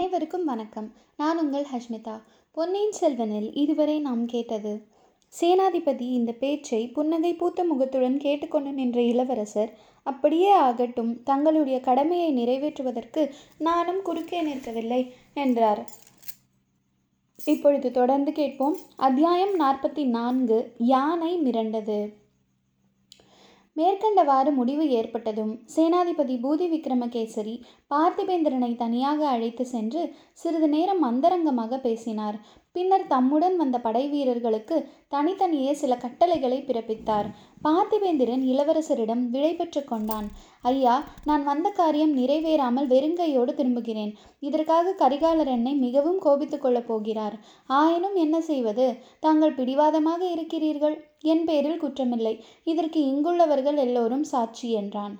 அனைவருக்கும் வணக்கம். நான் உங்கள் ஹஷ்மிதா. பொன்னியின் செல்வனில் இதுவரை நாம் கேட்டது சேனாதிபதி இந்த பேச்சை புன்னகை பூத்த முகத்துடன் கேட்டுக்கொண்டு நின்ற இளவரசர் அப்படியே ஆகட்டும் தங்களுடைய கடமையை நிறைவேற்றுவதற்கு நானும் குறுக்கே நிற்கவில்லை என்றார். இப்பொழுது தொடர்ந்து கேட்போம். அத்தியாயம் நாற்பத்தி நான்கு யானை மிரண்டது. மேற்கண்டவாறு முடிவு ஏற்பட்டதும் சேனாதிபதி பூதி விக்ரமகேசரி பார்த்திபேந்திரனை தனியாக அழைத்து சென்று சிறிது நேரம் அந்தரங்கமாக பேசினார். பின்னர் தம்முடன் வந்த படை வீரர்களுக்கு தனித்தனியே சில கட்டளைகளை பிறப்பித்தார். பார்த்திவேந்திரன் இளவரசரிடம் விடை பெற்று கொண்டான். ஐயா நான் வந்த காரியம் நிறைவேறாமல் வெறுங்கையோடு திரும்புகிறேன். இதற்காக கரிகாலர் என்னை மிகவும் கோபித்துக் கொள்ளப் போகிறார். ஆயினும் என்ன செய்வது? தாங்கள் பிடிவாதமாக இருக்கிறீர்கள். என் பேரில் குற்றமில்லை. இதற்கு இங்குள்ளவர்கள் எல்லோரும் சாட்சி என்றான்.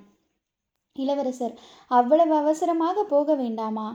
இளவரசர் அவ்வளவு அவசரமாக போக வேண்டாமா?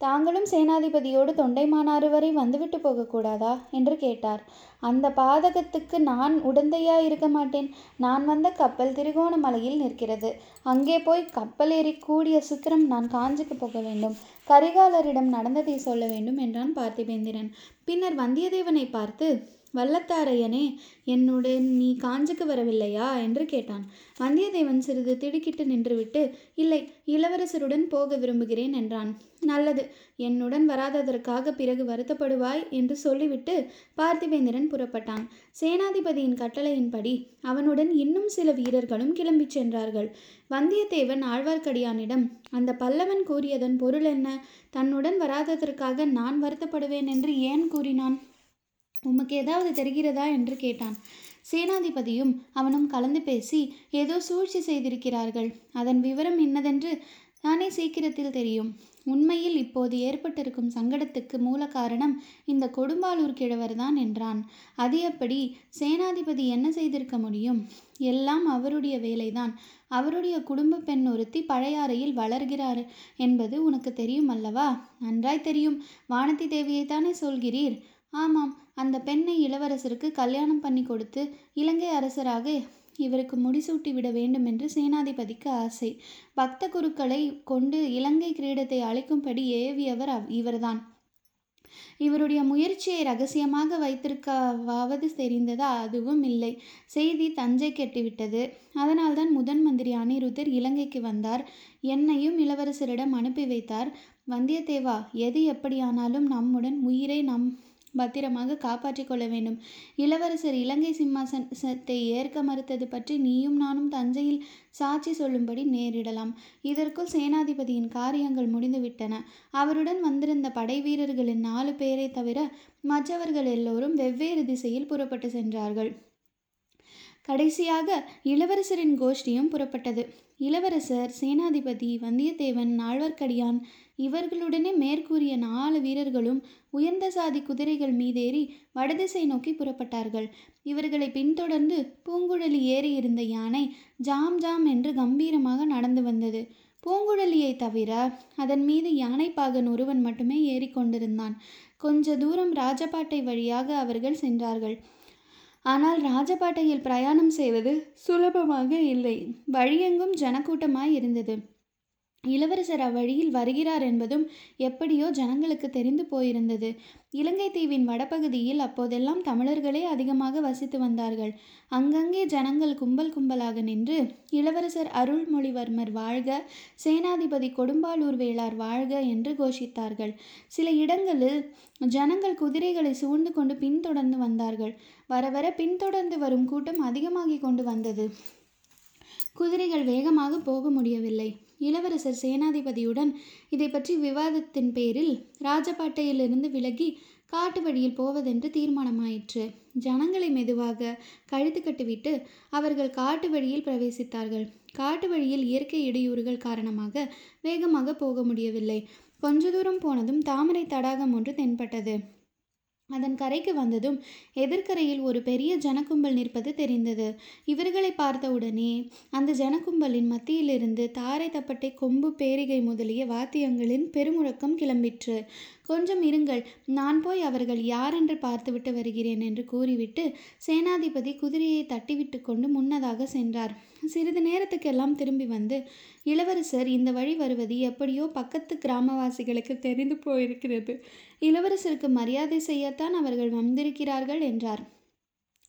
தாங்களும் சேனாதிபதியோடு தொண்டைமானாறு வரை வந்துவிட்டு போகக்கூடாதா? என்று கேட்டார். அந்த பாதகத்துக்கு நான் உடந்தையா இருக்க மாட்டேன். நான் வந்த கப்பல் திருகோணமலையில் நிற்கிறது. அங்கே போய் கப்பல் ஏறி கூடிய சுக்கிரம் நான் காஞ்சிக்கு போக வேண்டும். கரிகாலரிடம் நடந்ததை சொல்ல வேண்டும் என்றான் பார்த்திபேந்திரன். பின்னர் வந்தியத்தேவனை பார்த்து வல்லத்தாரையனே என்னுடன் நீ காஞ்சிக்கு வரவில்லையா? என்று கேட்டான். வந்தியத்தேவன் சிறிது திடுக்கிட்டு நின்றுவிட்டு இல்லை இளவரசருடன் போக விரும்புகிறேன் என்றான். நல்லது என்னுடன் வராததற்காக பிறகு வருத்தப்படுவாய் என்று சொல்லிவிட்டு பார்த்திபேந்திரன் புறப்பட்டான். சேனாதிபதியின் கட்டளையின்படி அவனுடன் இன்னும் சில வீரர்களும் கிளம்பிச் சென்றார்கள். வந்தியத்தேவன் ஆழ்வார்க்கடியானிடம் அந்த பல்லவன் கூறியதன் பொருள் என்ன? தன்னுடன் வராததற்காக நான் வருத்தப்படுவேன் என்று ஏன் கூறினான்? உமக்கு ஏதாவது தெரிகிறதா என்று கேட்டான். சேனாதிபதியும் அவனும் கலந்து பேசி ஏதோ சூழ்ச்சி செய்திருக்கிறார்கள். அதன் விவரம் என்னதென்று தானே சீக்கிரத்தில் தெரியும். உண்மையில் இப்போது ஏற்பட்டிருக்கும் சங்கடத்துக்கு மூல காரணம் இந்த கொடும்பாலூர் கிழவர்தான் என்றான். அது எப்படி? சேனாதிபதி என்ன செய்திருக்க முடியும்? எல்லாம் அவருடைய வேலைதான். அவருடைய குடும்ப பெண் ஒருத்தி பழையாறையில் வளர்கிறார் என்பது உனக்கு தெரியும் அல்லவா? நன்றாய் தெரியும். வானதி தேவியைத்தானே சொல்கிறீர்? ஆமாம் அந்த பெண்ணை இளவரசருக்கு கல்யாணம் பண்ணி கொடுத்து இலங்கை அரசராக இவருக்கு முடிசூட்டி விட வேண்டும் என்று சேனாதிபதிக்கு ஆசை. பக்த குருக்களை கொண்டு இலங்கை கிரீடத்தை அழைக்கும்படி ஏவியவர் இவர்தான். இவருடைய முயற்சியை ரகசியமாக வைத்திருக்கவாவது தெரிந்ததா அதுவும் இல்லை. செய்தி தஞ்சை கெட்டுவிட்டது. அதனால்தான் முதன் மந்திரி அனிருத்தர் இலங்கைக்கு வந்தார். என்னையும் இளவரசரிடம் அனுப்பி வைத்தார். வந்தியத்தேவா எது எப்படியானாலும் நம்முடன் உயிரை நம் பத்திரமாக காப்பாற்றிக் கொள்ள வேண்டும். இளவரசர் இலங்கை சிம்மாசனத்தை ஏற்க மறுத்தது பற்றி நீயும் நானும் தஞ்சையில் சாட்சி சொல்லும்படி நேரிடலாம். இதற்குள் சேனாதிபதியின் காரியங்கள் முடிந்துவிட்டன. அவருடன் வந்திருந்த படை வீரர்களின் நாலு பேரை தவிர மற்றவர்கள் எல்லோரும் வெவ்வேறு திசையில் புறப்பட்டு சென்றார்கள். கடைசியாக இளவரசரின் கோஷ்டியும் புறப்பட்டது. இளவரசர் சேனாதிபதி வந்தியத்தேவன் ஆழ்வார்க்கடியான் இவர்களுடனே மேற்கூறிய நாலு வீரர்களும் உயர்ந்த சாதி குதிரைகள் மீதேறி வடதிசை நோக்கி புறப்பட்டார்கள். இவர்களை பின்தொடர்ந்து பூங்குழலி ஏறி இருந்த யானை ஜாம் ஜாம் என்று கம்பீரமாக நடந்து வந்தது. பூங்குழலியை தவிர அதன் மீது யானைப்பாகன் ஒருவன் மட்டுமே ஏறிக்கொண்டிருந்தான் கொஞ்ச தூரம் ராஜபாட்டை வழியாக அவர்கள் சென்றார்கள். ஆனால் ராஜபாட்டையில் பிரயாணம் செய்வது சுலபமாக இல்லை. வழியெங்கும் ஜனக்கூட்டமாய் இருந்தது. இளவரசர் அவ்வழியில் வருகிறார் என்பதும் எப்படியோ ஜனங்களுக்கு தெரிந்து போயிருந்தது. இலங்கை தீவின் வடபகுதியில் அப்போதெல்லாம் தமிழர்களே அதிகமாக வசித்து வந்தார்கள். அங்கங்கே ஜனங்கள் கும்பல் கும்பலாக நின்று இளவரசர் அருள்மொழிவர்மர் வாழ்க சேனாதிபதி கொடும்பாலூர் வேளார் வாழ்க என்று கோஷித்தார்கள். சில இடங்களில் ஜனங்கள் குதிரைகளை சூழ்ந்து கொண்டு பின்தொடர்ந்து வந்தார்கள். வர வர பின்தொடர்ந்து வரும் கூட்டம் அதிகமாகிக் கொண்டு வந்தது. குதிரைகள் வேகமாக போக முடியவில்லை. இளவரசர் சேனாதிபதியுடன் இதை பற்றி விவாதத்தின் பேரில் ராஜபாட்டையிலிருந்து விலகி காட்டு வழியில் போவதென்று தீர்மானமாயிற்று. ஜனங்களை மெதுவாக கழுத்து கட்டிவிட்டு அவர்கள் காட்டு வழியில் பிரவேசித்தார்கள். காட்டு வழியில் இயற்கை இடையூறுகள் காரணமாக வேகமாக போக முடியவில்லை. கொஞ்ச தூரம் போனதும் தாமரை தடாகம் ஒன்று தென்பட்டது. அதன் கரைக்கு வந்ததும் எதிர்க்கரையில் ஒரு பெரிய ஜனக்கும்பல் நிற்பது தெரிந்தது. இவர்களை பார்த்தவுடனே அந்த ஜனக்கும்பலின் மத்தியிலிருந்து தாரை தப்பட்டை கொம்பு பேரிகை முதலிய வாத்தியங்களின் பெருமுழக்கம் கிளம்பிற்று. கொஞ்சம் இருங்கள் நான் போய் அவர்கள் யாரென்று பார்த்துவிட்டு வருகிறேன் என்று கூறிவிட்டு சேனாதிபதி குதிரையை தட்டிவிட்டு கொண்டு முன்னதாக சென்றார். சிறிது நேரத்துக்கெல்லாம் திரும்பி வந்து இளவரசர் இந்த வழி வருவது எப்படியோ பக்கத்து கிராமவாசிகளுக்கு தெரிந்து போயிருக்கிறது. இளவரசருக்கு மரியாதை செய்யத்தான் அவர்கள் வந்திருக்கிறார்கள் என்றார்.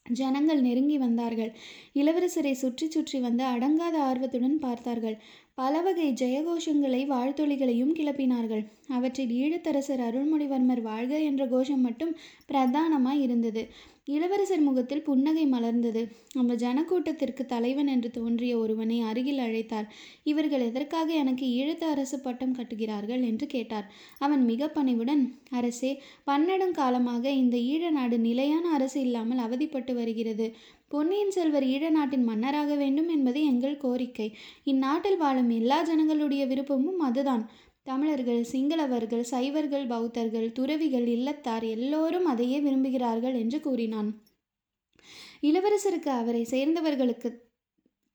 ஜனங்கள் நெருங்கி வந்தார்கள். இளவரசரை சுற்றி சுற்றி வந்து அடங்காத ஆர்வத்துடன் பார்த்தார்கள். பலவகை ஜெயகோஷங்களை வாழ்த்தொழிகளையும் கிளப்பினார்கள். அவற்றில் ஈழத்தரசர் அருள்மொழிவர்மர் வாழ்க என்ற கோஷம் மட்டும் பிரதானமாய் இருந்தது. இளவரசர் முகத்தில் புன்னகை மலர்ந்தது. அந்த ஜனக்கூட்டத்திற்கு தலைவன் என்று தோன்றிய ஒருவனை அருகில் அழைத்தார். இவர்கள் எதற்காக எனக்கு ஈழத்து அரசு பட்டம் கட்டுகிறார்கள்? என்று கேட்டார். அவன் மிக பணிவுடன் அரசே பன்னெடுங்காலமாக இந்த ஈழ நாடு நிலையான அரசு இல்லாமல் அவதிப்பட்டு வருகிறது. பொன்னியின் செல்வர் ஈழ நாட்டின் மன்னராக வேண்டும் என்பது எங்கள் கோரிக்கை. இந்நாட்டில் வாழும் எல்லா ஜனங்களுடைய விருப்பமும் அதுதான். தமிழர்கள் சிங்களவர்கள் சைவர்கள் பௌத்தர்கள் துறவிகள் இல்லத்தார் எல்லோரும் அதையே விரும்புகிறார்கள் என்று கூறினான். இளவரசருக்கு அவரை சேர்ந்தவர்களுக்கு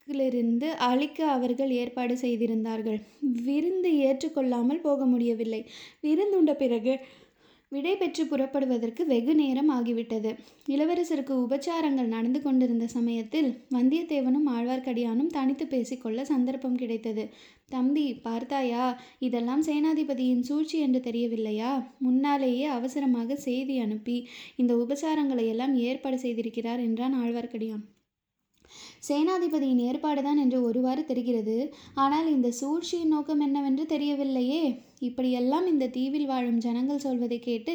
ிலிருந்து அழிக்க அவர்கள் ஏற்பாடு செய்திருந்தார்கள். விருந்து ஏற்றுக்கொள்ளாமல் போக முடியவில்லை. விருந்துண்ட பிறகு விடை பெற்று புறப்படுவதற்கு வெகு நேரம் ஆகிவிட்டது. இளவரசருக்கு உபச்சாரங்கள் நடந்து கொண்டிருந்த சமயத்தில் வந்தியத்தேவனும் ஆழ்வார்க்கடியானும் தனித்து பேசிக்கொள்ள சந்தர்ப்பம் கிடைத்தது. தம்பி பார்த்தாயா? இதெல்லாம் சேனாதிபதியின் சூழ்ச்சி என்று தெரியவில்லையா? முன்னாலேயே அவசரமாக செய்தி அனுப்பி இந்த உபசாரங்களை எல்லாம் ஏற்பாடு செய்திருக்கிறார் என்றான் ஆழ்வார்க்கடியான். சேனாதிபதியின் ஏற்பாடுதான் என்று ஒருவாறு தெரிகிறது. ஆனால் இந்த சூழ்ச்சியின் நோக்கம் என்னவென்று தெரியவில்லையே? இப்படியெல்லாம் இந்த தீவில் வாழும் ஜனங்கள் சொல்வதை கேட்டு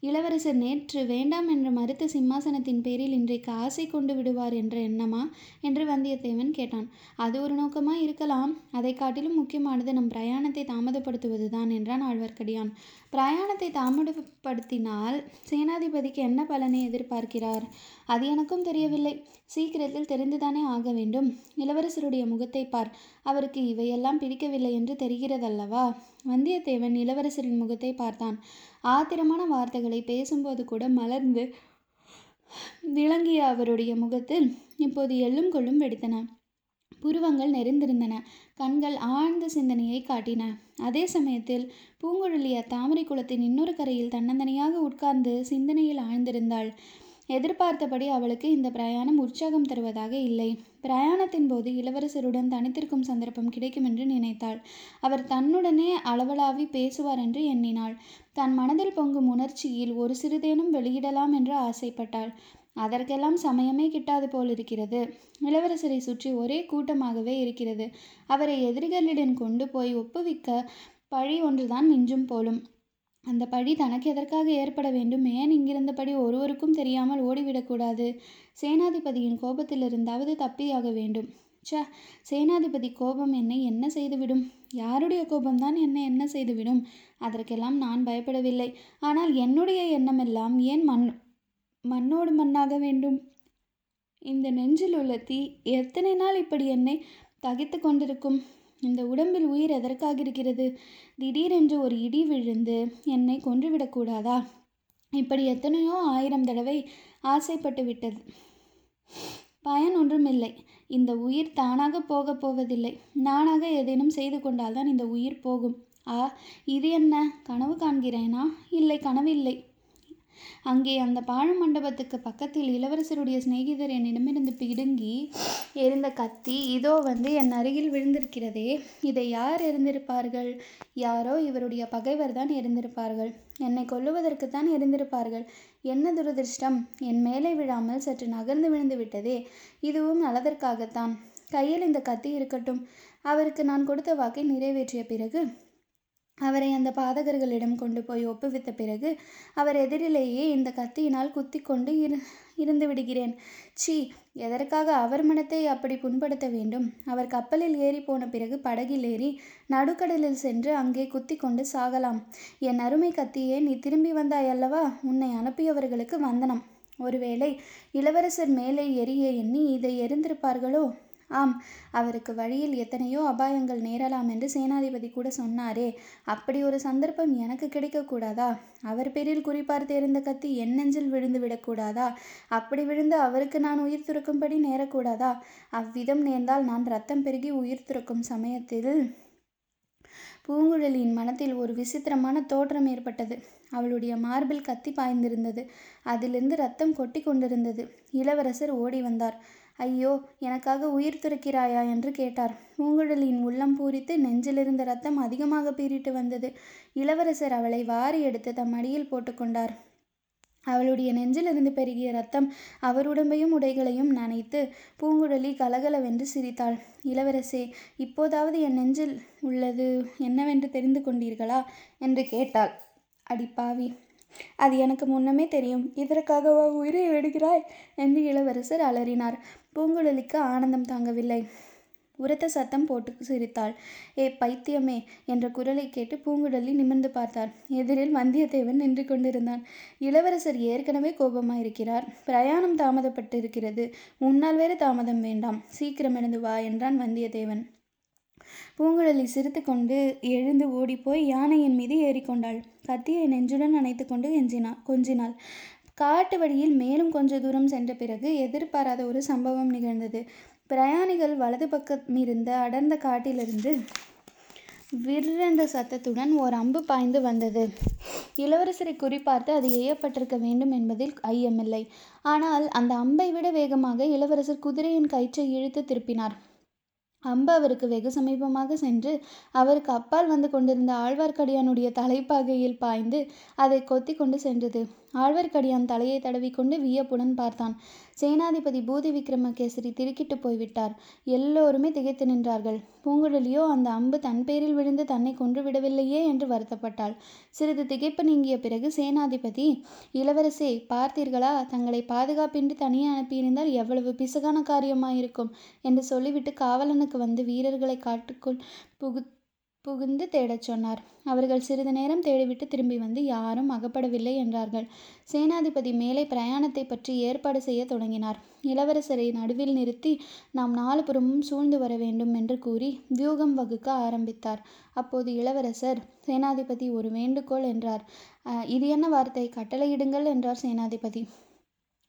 இளவரசர் நேற்று வேண்டாம் என்று மறுத்த சிம்மாசனத்தின் பேரில் இன்றைக்கு ஆசை கொண்டு விடுவார் என்ற எண்ணமா? என்று வந்தியத்தேவன் கேட்டான். அது ஒரு நோக்கமாக இருக்கலாம். அதை காட்டிலும் முக்கியமானது நம் பிரயாணத்தை தாமதப்படுத்துவதுதான் என்றான் ஆழ்வார்க்கடியான். பிரயாணத்தை தாமதப்படுத்தினால் சேனாதிபதிக்கு என்ன பலனை எதிர்பார்க்கிறார்? அது எனக்கும் தெரியவில்லை. சீக்கிரத்தில் தெரிந்துதானே ஆக வேண்டும். இளவரசருடைய முகத்தை பார். அவருக்கு இவையெல்லாம் பிடிக்கவில்லை என்று தெரிகிறதல்லவா? வந்தியத்தேவன் இளவரசரின் முகத்தை பார்த்தான். ஆத்திரமான வார்த்தைகளை பேசும்போது கூட மலர்ந்து விளங்கிய அவருடைய முகத்தில் இப்போது எள்ளும் கொள்ளும் வெடித்தன. புருவங்கள் நெறிந்திருந்தன. கண்கள் ஆழ்ந்த சிந்தனையை காட்டின. அதே சமயத்தில் பூங்குழலிய தாமரை குளத்தின் இன்னொரு கரையில் தன்னந்தனியாக உட்கார்ந்து சிந்தனையில் ஆழ்ந்திருந்தாள். எதிர்பார்த்தபடி அவளுக்கு இந்த பிரயாணம் உற்சாகம் தருவதாக இல்லை. பிரயாணத்தின் போது இளவரசருடன் தனித்திருக்கும் சந்தர்ப்பம் கிடைக்கும் என்று நினைத்தாள். அவர் தன்னுடனே அளவலாவி பேசுவார் என்று எண்ணினாள். தன் மனதில் பொங்கும் உணர்ச்சியில் ஒரு சிறிதேனும் வெளியிடலாம் என்று ஆசைப்பட்டாள். அதற்கெல்லாம் சமயமே கிட்டாது போல் இருக்கிறது இளவரசரை சுற்றி ஒரே கூட்டமாகவே இருக்கிறது. அவரை எதிரிகளிடம் கொண்டு போய் ஒப்புவிக்க பழி ஒன்றுதான் மிஞ்சும் போலும். அந்த பழி தனக்கு எதற்காக ஏற்பட வேண்டும் ஏன் இங்கிருந்தபடி ஒருவருக்கும் தெரியாமல் ஓடிவிடக்கூடாது? சேனாதிபதியின் கோபத்திலிருந்தாவது தப்பியாக வேண்டும். ச்ச சேனாதிபதி கோபம் என்னை என்ன செய்துவிடும்? யாருடைய கோபம்தான் என்னை என்ன செய்துவிடும்? அதற்கெல்லாம் நான் பயப்படவில்லை. ஆனால் என்னுடைய எண்ணமெல்லாம் ஏன் மண் மண்ணோடு மண்ணாக வேண்டும்? இந்த நெஞ்சில் உள்ள தீ எத்தனை நாள் இப்படி என்னை தகித்து கொண்டிருக்கும்? இந்த உடம்பில் உயிர் எதற்காக இருக்கிறது? திடீரென்று ஒரு இடி விழுந்து என்னை கொன்றுவிடக்கூடாதா இப்படி எத்தனையோ ஆயிரம் தடவை ஆசைப்பட்டு விட்டது. பயன் ஒன்றுமில்லை. இந்த உயிர் தானாக போகப் போவதில்லை. நானாக ஏதேனும் செய்து கொண்டால்தான் இந்த உயிர் போகும். ஆ இது என்ன? கனவு காண்கிறேனா? இல்லை கனவில்லை. அங்கே அந்த பாழ மண்டபத்துக்கு பக்கத்தில் இளவரசருடைய சிநேகிதர் என்னிடமிருந்து பிடுங்கி எரிந்த கத்தி இதோ வந்து என் அருகில் விழுந்திருக்கிறதே. இதை யார் எரிந்திருப்பார்கள் யாரோ இவருடைய பகைவர் தான் எரிந்திருப்பார்கள் என்னை கொல்லுவதற்குத்தான் எரிந்திருப்பார்கள் என்ன துரதிர்ஷ்டம்? என் மேலே விழாமல் சற்று நகர்ந்து விழுந்து விட்டதே. இதுவும் நல்லதற்காகத்தான். கையில் இந்த கத்தி இருக்கட்டும். அவருக்கு நான் கொடுத்த வாக்கை நிறைவேற்றிய பிறகு அவரை அந்த பாதகர்களிடம் கொண்டு போய் ஒப்புவித்த பிறகு அவர் எதிரிலேயே இந்த கத்தியினால் குத்தி கொண்டு இரு இருந்து விடுகிறேன். சீ எதற்காக அவர் மனத்தை அப்படி புண்படுத்த வேண்டும்? அவர் கப்பலில் ஏறி போன பிறகு படகில் ஏறி நடுக்கடலில் சென்று அங்கே குத்தி கொண்டு சாகலாம். என் அருமை கத்தியே நீ திரும்பி வந்தாய் அல்லவா? உன்னை அனுப்பியவர்களுக்கு வந்தனம். ஒருவேளை இளவரசர் மேலே எரிய எண்ணி இதை எரிந்திருப்பார்களோ ஆம் அவருக்கு வழியில் எத்தனையோ அபாயங்கள் நேரலாம் என்று சேனாதிபதி கூட சொன்னாரே. அப்படி ஒரு சந்தர்ப்பம் எனக்கு கிடைக்கக்கூடாதா? அவர் பேரில் குறிப்பார்த்திருந்த கத்தி என் நெஞ்சில் விழுந்து விடக்கூடாதா? அப்படி விழுந்து அவருக்கு நான் உயிர் துறக்கும்படி நேரக்கூடாதா? அவ்விதம் நேர்ந்தால் நான் ரத்தம் பெருகி உயிர் துறக்கும் சமயத்தில் பூங்குழலியின் மனத்தில் ஒரு விசித்திரமான தோற்றம் ஏற்பட்டது. அவளுடைய மார்பில் கத்தி பாய்ந்திருந்தது. அதிலிருந்து ரத்தம் கொட்டி கொண்டிருந்தது. இளவரசர் ஓடி வந்தார். ஐயோ எனக்காக உயிர் துறக்கிறாயா? என்று கேட்டார். பூங்குழலியின் உள்ளம் பூரித்து நெஞ்சிலிருந்த ரத்தம் அதிகமாக பீறிட்டு வந்தது. இளவரசர் அவளை வாரி எடுத்து தம் அடியில் போட்டுக்கொண்டார் அவளுடைய நெஞ்சிலிருந்து பெருகிய ரத்தம் அவர் உடம்பையும் உடைகளையும் நனைத்து பூங்குழலி கலகலவென்று சிரித்தாள். இளவரசே இப்போதாவது என் நெஞ்சில் உள்ளது என்னவென்று தெரிந்து கொண்டீர்களா? என்று கேட்டாள். அடிப்பாவி. அது எனக்கு முன்னமே தெரியும். இதற்காகவா உயிரை எடுக்கிறாய் என்று இளவரசர் அலறினார். பூங்குழலிக்கு ஆனந்தம் தாங்கவில்லை. உரத்த சத்தம் போட்டு சிரித்தாள். ஏ பைத்தியமே! என்ற குரலை கேட்டு பூங்குழலி நிமிர்ந்து பார்த்தார் எதிரில் வந்தியத்தேவன் நின்று கொண்டிருந்தான். இளவரசர் ஏற்கனவே கோபமாயிருக்கிறார். பிரயாணம் தாமதப்பட்டிருக்கிறது. முன்னால் வேறு தாமதம் வேண்டாம். சீக்கிரம் எழுந்து வா என்றான் வந்தியத்தேவன். பூங்குழலி சிரித்து கொண்டு எழுந்து ஓடிப்போய் யானையின் மீது ஏறிக்கொண்டாள். கத்தியை நெஞ்சுடன் அணைத்து கொண்டு எஞ்சினாள் கொஞ்சினாள். காட்டு வழியில் மேலும் கொஞ்ச தூரம் சென்ற பிறகு எதிர்பாராத ஒரு சம்பவம் நிகழ்ந்தது. பிரயாணிகள் வலது பக்கம் இருந்த அடர்ந்த காட்டிலிருந்து விற்றென்ற சத்தத்துடன் ஓர் அம்பு பாய்ந்து வந்தது. இளவரசரை குறிப்பார்த்து அது எய்யப்பட்டிருக்க வேண்டும் என்பதில் ஐயமில்லை. ஆனால் அந்த அம்பை விட வேகமாக இளவரசர் குதிரையின் கயிற்றை இழுத்து திருப்பினார். அம்பு அவருக்கு வெகு சமீபமாக சென்று அவருக்கு அப்பால் வந்து கொண்டிருந்த ஆழ்வார்க்கடியானுடைய தலைப்பாகையில் பாய்ந்து அதை கொத்தி கொண்டு சென்றது. ஆழ்வார்க்கடியான் தலையை தடவிக்கொண்டு வியப்புடன் பார்த்தான். சேனாதிபதி பூதி விக்ரமகேசரி திடுக்கிட்டு போய்விட்டார். எல்லோருமே திகைத்து நின்றார்கள். பூங்குழலியோ அந்த அம்பு தன் பேரில் விழுந்து தன்னை கொன்று விடவில்லையே என்று வருத்தப்பட்டாள். சிறிது திகைப்பு நீங்கிய பிறகு சேனாதிபதி இளவரசே பார்த்தீர்களா? தங்களை பாதுகாப்பின்றி தனியே அனுப்பியிருந்தால் எவ்வளவு பிசகான காரியமாயிருக்கும் என்று சொல்லிவிட்டு காவலனுக்கு வந்து வீரர்களை காட்டுக்குள் புகு புகுந்து தேடச் சொன்னார். அவர்கள் சிறிது நேரம் தேடிவிட்டு திரும்பி வந்து யாரும் அகப்படவில்லை என்றார்கள். சேனாதிபதி மேலே பிரயாணத்தை பற்றி ஏற்பாடு செய்ய தொடங்கினார். இளவரசரை நடுவில் நிறுத்தி நாம் நாலு புறமும் சூழ்ந்து வர வேண்டும் என்று கூறி வியூகம் வகுக்க ஆரம்பித்தார். அப்போது இளவரசர் சேனாதிபதி ஒரு வேண்டுகோள் என்றார். இது என்ன வார்த்தை? கட்டளையிடுங்கள் என்றார் சேனாதிபதி.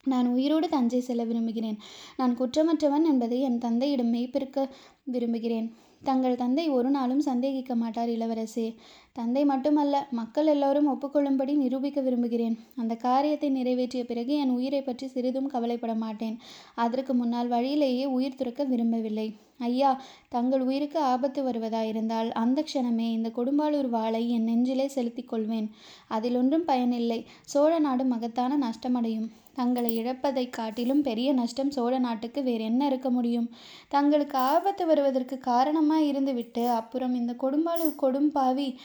நான் உயிரோடு தஞ்சை செல்ல விரும்புகிறேன். நான் குற்றமற்றவன் என்பதை என் தந்தையிடம் மெய்ப்பிருக்க விரும்புகிறேன். தங்கள் தந்தை ஒரு நாளும் சந்தேகிக்க மாட்டார் இளவரசே. தந்தை மட்டுமல்ல மக்கள் எல்லோரும் ஒப்புக்கொள்ளும்படி நிரூபிக்க விரும்புகிறேன். அந்த காரியத்தை நிறைவேற்றிய பிறகு என் உயிரை பற்றி சிறிதும் கவலைப்பட மாட்டேன். அதற்கு முன்னால் வழியிலேயே உயிர் துறக்க விரும்பவில்லை. ஐயா தங்கள் உயிருக்கு ஆபத்து வருவதாயிருந்தால் அந்த க்ஷணமே இந்த கொடும்பாளூர் வாளை என் நெஞ்சிலே செலுத்திக் கொள்வேன். அதில் ஒன்றும் பயனில்லை. சோழ நாடு மகத்தான நஷ்டமடையும். தங்களை இழப்பதைக் காட்டிலும் பெரிய நஷ்டம் சோழ நாட்டுக்கு வேறு என்ன இருக்க முடியும்? தங்களுக்கு ஆபத்து வருவதற்கு காரணமாய் இருந்துவிட்டு அப்புறம் இந்த கொடும்பாளூர் கொடும்பாவி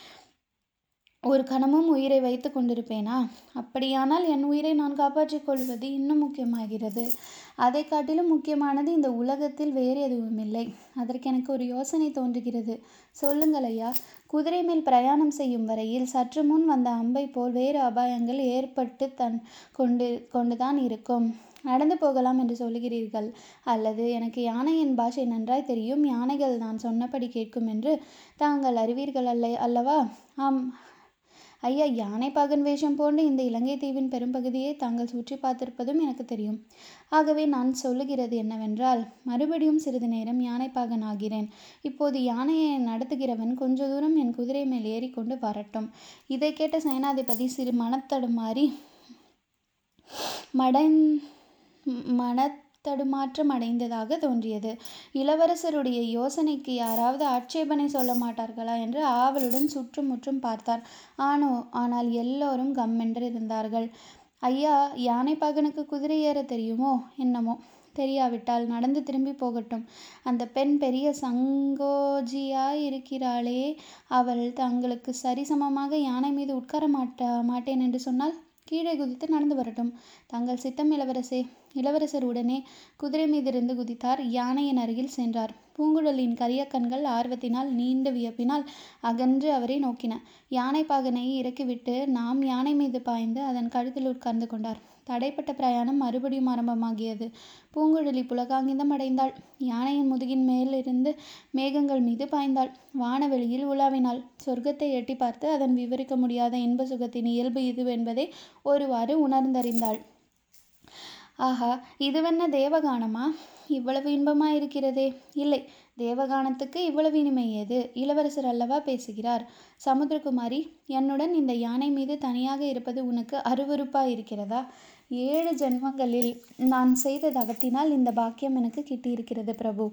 ஒரு கணமும் உயிரை வைத்து கொண்டிருப்பேனா? அப்படியானால் என் உயிரை நான் காப்பாற்றிக் கொள்வது இன்னும் முக்கியமாகிறது. அதை காட்டிலும் முக்கியமானது இந்த உலகத்தில் வேறு எதுவும் இல்லை. அதற்கு எனக்கு ஒரு யோசனை தோன்றுகிறது. சொல்லுங்கள் ஐயா குதிரை மேல் பிரயாணம் செய்யும் வரையில் சற்று முன் வந்த அம்பை போல் வேறு அபாயங்கள் ஏற்பட்டு தன் கொண்டு கொண்டுதான் இருக்கும். நடந்து போகலாம் என்று சொல்லுகிறீர்கள் அல்லது எனக்கு யானையின் பாஷை நன்றாய் தெரியும். யானைகள் நான் சொன்னபடி கேட்கும் என்று தாங்கள் அறிவீர்கள் அல்ல அல்லவா? ஆம் ஐயா யானை பாகன் வேஷம் போன்ற இந்த இலங்கை தீவின் பெரும்பகுதியை தாங்கள் சுற்றி பார்த்திருப்பதும் எனக்கு தெரியும். ஆகவே நான் சொல்லுகிறது என்னவென்றால் மறுபடியும் சிறிது நேரம் யானைப்பாகன் ஆகிறேன். இப்போது யானையை நடத்துகிறவன் கொஞ்ச தூரம் என் குதிரை மேல் ஏறிக்கொண்டு வரட்டும். இதை கேட்ட சேனாதிபதி சிறு மனத்தடுமாறி மடன் தடுமாற்றம் அடைந்ததாக தோன்றியது. இளவரசருடைய யோசனைக்கு யாராவது ஆட்சேபனை சொல்ல மாட்டார்களா என்று ஆவலுடன் சுற்றும் முற்றும் பார்த்தார். ஆனோ ஆனால் எல்லோரும் கம்மென்று இருந்தார்கள். ஐயா யானை பகனுக்கு குதிரை ஏற தெரியுமோ என்னமோ? தெரியாவிட்டால் நடந்து திரும்பி போகட்டும். அந்த பெண் பெரிய சங்கோஜியாய் இருக்கிறாளே அவள் தங்களுக்கு சரிசமமாக யானை மீது உட்கார மாட்டா மாட்டேன் என்று சொன்னால்? கீழே குதித்து நடந்து வரட்டும். தங்கள் சித்தம் இளவரசே இளவரசர் உடனே குதிரை மீதிருந்து குதித்தார். யானையின் அருகில் சென்றார். பூங்குழலியின் கரிய கண்கள் ஆர்வத்தினால் நீண்ட வியப்பினால் அகன்று அவரை நோக்கின. யானை பாகனை இறக்கிவிட்டு நாம் யானை மீது பாய்ந்து அதன் கழுத்தில் உட்கார்ந்து கொண்டார். தடைப்பட்ட பிரயாணம் மறுபடியும் ஆரம்பமாகியது. பூங்குழலி புலகாங்கிதம் அடைந்தாள். யானையின் முதுகின் மேலிருந்து மேகங்கள் மீது பாய்ந்தாள். வானவெளியில் உலாவினாள். சொர்க்கத்தை எட்டி பார்த்து அதன் விவரிக்க முடியாத இன்ப சுகத்தின் இயல்பு இது என்பதை ஒருவாறு உணர்ந்தறிந்தாள். ஆஹா இதுவென்ன தேவகானமா? இவ்வளவு இன்பமாயிருக்கிறதே. இல்லை தேவகானத்துக்கு இவ்வளவு இனிமை ஏது? இளவரசர் அல்லவா பேசுகிறார். சமுத்திரகுமாரி என்னுடன் இந்த யானை மீது தனியாக இருப்பது உனக்கு அருவறுப்பா இருக்கிறதா? ஏழு ஜென்மங்களில் நான் செய்த தவத்தினால் இந்த பாக்கியம் எனக்கு கிட்டியிருக்கிறது பிரபு.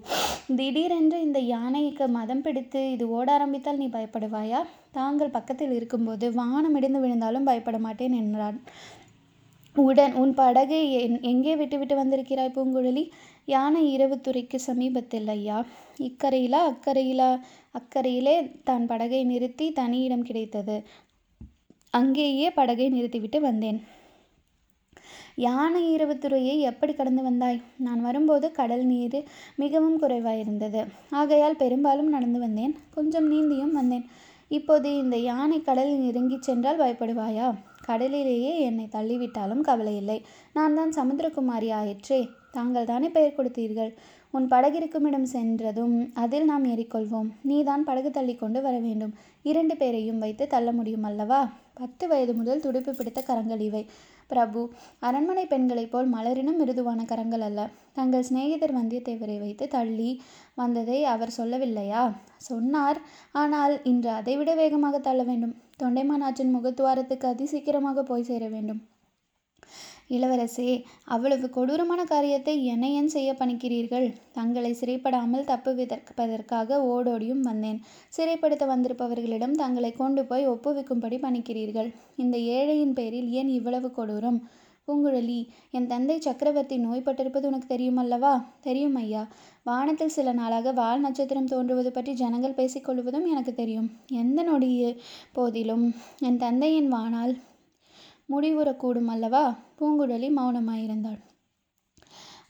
திடீரென்று இந்த யானைக்கு மதம் பிடித்து இது ஓட ஆரம்பித்தால் நீ பயப்படுவாயா? தாங்கள் பக்கத்தில் இருக்கும்போது வானம் இடிந்து விழுந்தாலும் பயப்பட மாட்டேன் என்றான். உடன் உன் படகை என்- எங்கே விட்டுவிட்டு வந்திருக்கிறாய் பூங்குழலி? யானை இரவு துறைக்கு சமீபத்தில் ஐயா. இக்கரையிலா அக்கரையிலா அக்கரையிலே தான் படகை நிறுத்தி தனி இடம் கிடைத்தது. அங்கேயே படகை நிறுத்திவிட்டு வந்தேன். யானை இரவுத்துறையை எப்படி கடந்து வந்தாய்? நான் வரும்போது கடல் நீர் மிகவும் குறைவாயிருந்தது. ஆகையால் பெரும்பாலும் நடந்து வந்தேன். கொஞ்சம் நீந்தியும் வந்தேன். இப்போது இந்த யானை கடலில் இறங்கிச் சென்றால் பயப்படுவாயா? கடலிலேயே என்னை தள்ளிவிட்டாலும் கவலையில்லை. நான் தான் சமுத்திரகுமாரி ஆயிற்றே. தாங்கள் தானே பெயர் கொடுத்தீர்கள்? உன் படகிருக்கும் இடம் சென்றதும் அதில் நாம் ஏறிக்கொள்வோம். நீதான் படகு தள்ளி கொண்டு வர வேண்டும். இரண்டு பேரையும் வைத்து தள்ள முடியும் அல்லவா? பத்து வயது முதல் துடுப்பு பிடித்த கரங்கள் இவை. பிரபு அரண்மனை பெண்களைப் போல் மலரினும் மிருதுவான கரங்கள் அல்ல. தங்கள் சிநேகிதர் வந்தியத்தேவரை வைத்து தள்ளி வந்ததை அவர் சொல்லவில்லையா? சொன்னார். ஆனால் இன்று அதைவிட வேகமாக தள்ள வேண்டும். தொண்டைமானாற்றின் முகத்துவாரத்துக்கு அதிசீக்கிரமாக போய் சேர வேண்டும். இளவரசே அவ்வளவு கொடூரமான காரியத்தை என்னை ஏன் செய்ய பணிக்கிறீர்கள்? தங்களை சிறைப்படாமல் தப்புவிதற்காக ஓடோடியும் வந்தேன். சிறைப்படுத்த வந்திருப்பவர்களிடம் தங்களை கொண்டு போய் ஒப்புவிக்கும்படி பணிக்கிறீர்கள். இந்த ஏழையின் பேரில் ஏன் இவ்வளவு கொடூரம்? பூங்குழலி என் தந்தை சக்கரவர்த்தி நோய்பட்டிருப்பது உனக்கு தெரியுமல்லவா? தெரியும் ஐயா. வானத்தில் சில நாளாக வால் நட்சத்திரம் தோன்றுவது பற்றி ஜனங்கள் பேசிக்கொள்வதும் எனக்கு தெரியும். எந்த நொடிய போதிலும் என் தந்தையின் வானால் முடிவுறக்கூடும் அல்லவா? பூங்குழலி மௌனமாயிருந்தாள்.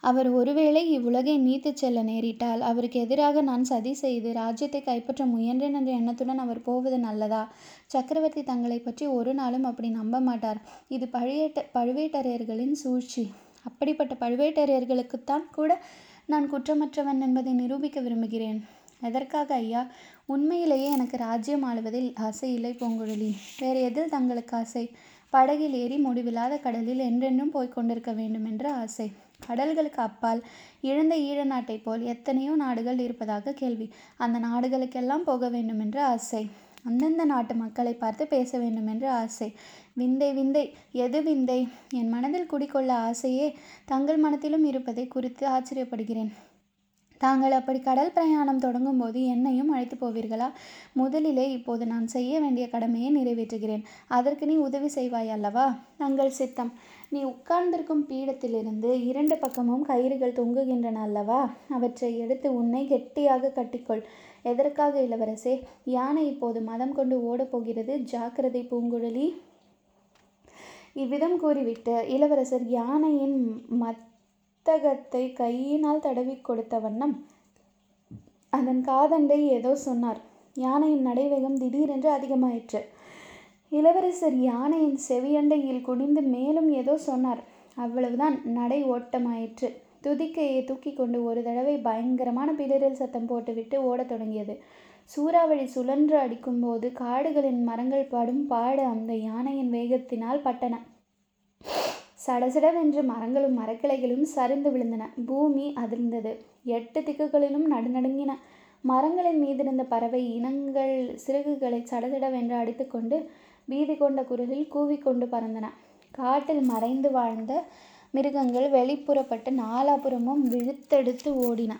அவர் ஒருவேளை இவ்வுலகை நீத்துச் செல்ல நேரிட்டால் அவருக்கு எதிராக நான் சதி செய்து ராஜ்யத்தை கைப்பற்ற முயன்றேன் என்ற எண்ணத்துடன் அவர் போவது நல்லதா? சக்கரவர்த்தி தங்களை பற்றி ஒரு நாளும் அப்படி நம்ப மாட்டார். இது பழுவேட்ட பழுவேட்டரையர்களின் சூழ்ச்சி. அப்படிப்பட்ட பழுவேட்டரையர்களுக்குத்தான் கூட நான் குற்றமற்றவன் என்பதை நிரூபிக்க விரும்புகிறேன். எதற்காக ஐயா? உண்மையிலேயே எனக்கு ராஜ்யம் ஆளுவதில் ஆசை இல்லை பூங்குழலி. வேறு எதில் தங்களுக்கு ஆசை? படகில் ஏறி முடிவில்லாத கடலில் என்றென்றும் போய்க் கொண்டிருக்க வேண்டுமென்று ஆசை. கடல்களுக்கு அப்பால் இழந்த ஈழ நாட்டைப் போல் எத்தனையோ நாடுகள் இருப்பதாக கேள்வி. அந்த நாடுகளுக்கெல்லாம் போக வேண்டுமென்று ஆசை. அந்தந்த நாட்டு மக்களை பார்த்து பேச வேண்டுமென்று ஆசை. விந்தை விந்தை எது விந்தை? என் மனதில் குடிக்கொள்ள ஆசையே தங்கள் மனத்திலும் இருப்பதை குறித்து ஆச்சரியப்படுகிறேன். தாங்கள் அப்படி கடல் பிரயாணம் தொடங்கும் போது என்னையும் அழைத்து போவீர்களா? முதலிலே இப்போது நான் செய்ய வேண்டிய கடமையை நிறைவேற்றுகிறேன். அதற்கு நீ உதவி செய்வாய் அல்லவா? தங்கள் சித்தம். நீ உட்கார்ந்திருக்கும் பீடத்திலிருந்து இரண்டு பக்கமும் கயிறுகள் தொங்குகின்றன அல்லவா? அவற்றை எடுத்து உன்னை கெட்டியாக கட்டிக்கொள். எதற்காக இளவரசே? யானை இப்போது மதம் கொண்டு ஓடப்போகிறது ஜாக்கிரதை பூங்குழலி. இவ்விதம் கூறிவிட்டு இளவரசர் யானையின் மத் புத்தகத்தை கையினால் தடவி கொடுத்த வண்ணம் அதன் காதண்டை ஏதோ சொன்னார். யானையின் நடைவேகம் திடீரென்று அதிகமாயிற்று. இளவரசர் யானையின் செவியண்டையில் குனிந்து மேலும் ஏதோ சொன்னார். அவ்வளவுதான் நடை ஓட்டமாயிற்று. துதிக்கையை தூக்கி கொண்டு ஒரு தடவை பயங்கரமான பிளரில் சத்தம் போட்டுவிட்டு ஓடத் தொடங்கியது. சூறாவளி சுழன்று அடிக்கும்போது காடுகளின் மரங்கள் படும் பாடு அந்த யானையின் வேகத்தினால் பட்டன. சடசடவென்று மரங்களும் மரக்கிளைகளும் சரிந்து விழுந்தன. பூமி அதிர்ந்தது. எட்டு திக்குகளிலும் நடுநடுங்கின. மரங்களின் மீதிருந்த பறவை இனங்கள் சிறகுகளை சடசடவென்று அடித்துக்கொண்டு பீதி கொண்ட குரலில் கூவிக்கொண்டு பறந்தன. காட்டில் மறைந்து வாழ்ந்த மிருகங்கள் வெளிப்புறப்பட்டு நாலாபுறமும் விழுத்தெடுத்து ஓடின.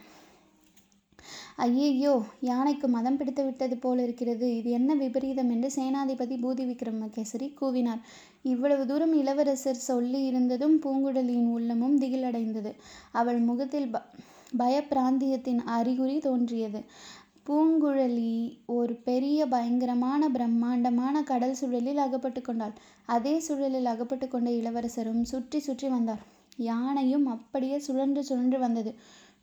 ஐயையோ யானைக்கு மதம் பிடித்து விட்டது போல் இருக்கிறது. இது என்ன விபரீதம் என்று சேனாதிபதி பூதி விக்ரமகேசரி கூவினார். இவ்வளவு தூரம் இளவரசர் சொல்லி இருந்ததும் பூங்குழலியின் உள்ளமும் திகிலடைந்தது. அவள் முகத்தில் ப பயப்பிராந்தியத்தின் அறிகுறி தோன்றியது. பூங்குழலி ஒரு பெரிய பயங்கரமான பிரம்மாண்டமான கடல் சுழலில் அகப்பட்டு கொண்டாள். அதே சுழலில் அகப்பட்டு கொண்ட இளவரசரும் சுற்றி சுற்றி வந்தார். யானையும் அப்படியே சுழன்று சுழன்று வந்தது.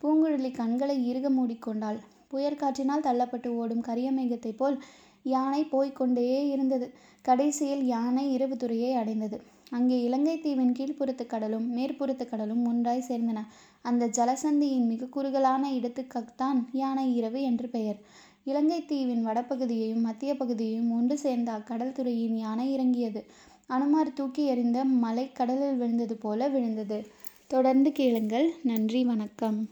பூங்குழலி கண்களை இறுக மூடிக்கொண்டாள். புயற்காற்றினால் தள்ளப்பட்டு ஓடும் கரிய மேகத்தைப் போல் யானை போய்கொண்டே இருந்தது. கடைசியில் யானை இரவு துறையை அடைந்தது. அங்கே இலங்கை தீவின் கீழ்ப்புறத்து கடலும் மேற்புறத்து கடலும் ஒன்றாய் சேர்ந்தன. அந்த ஜலசந்தியின் மிக குறுகலான இடத்துக்குத்தான் யானை இரவு என்று பெயர். இலங்கை தீவின் வடபகுதியையும் மத்திய பகுதியையும் ஒன்று சேர்ந்த அக்கடல் துறையின் யானை இறங்கியது. அனுமார் தூக்கி எறிந்த மலை கடலில் விழுந்தது போல விழுந்தது. தொடர்ந்து கேளுங்கள். நன்றி வணக்கம்.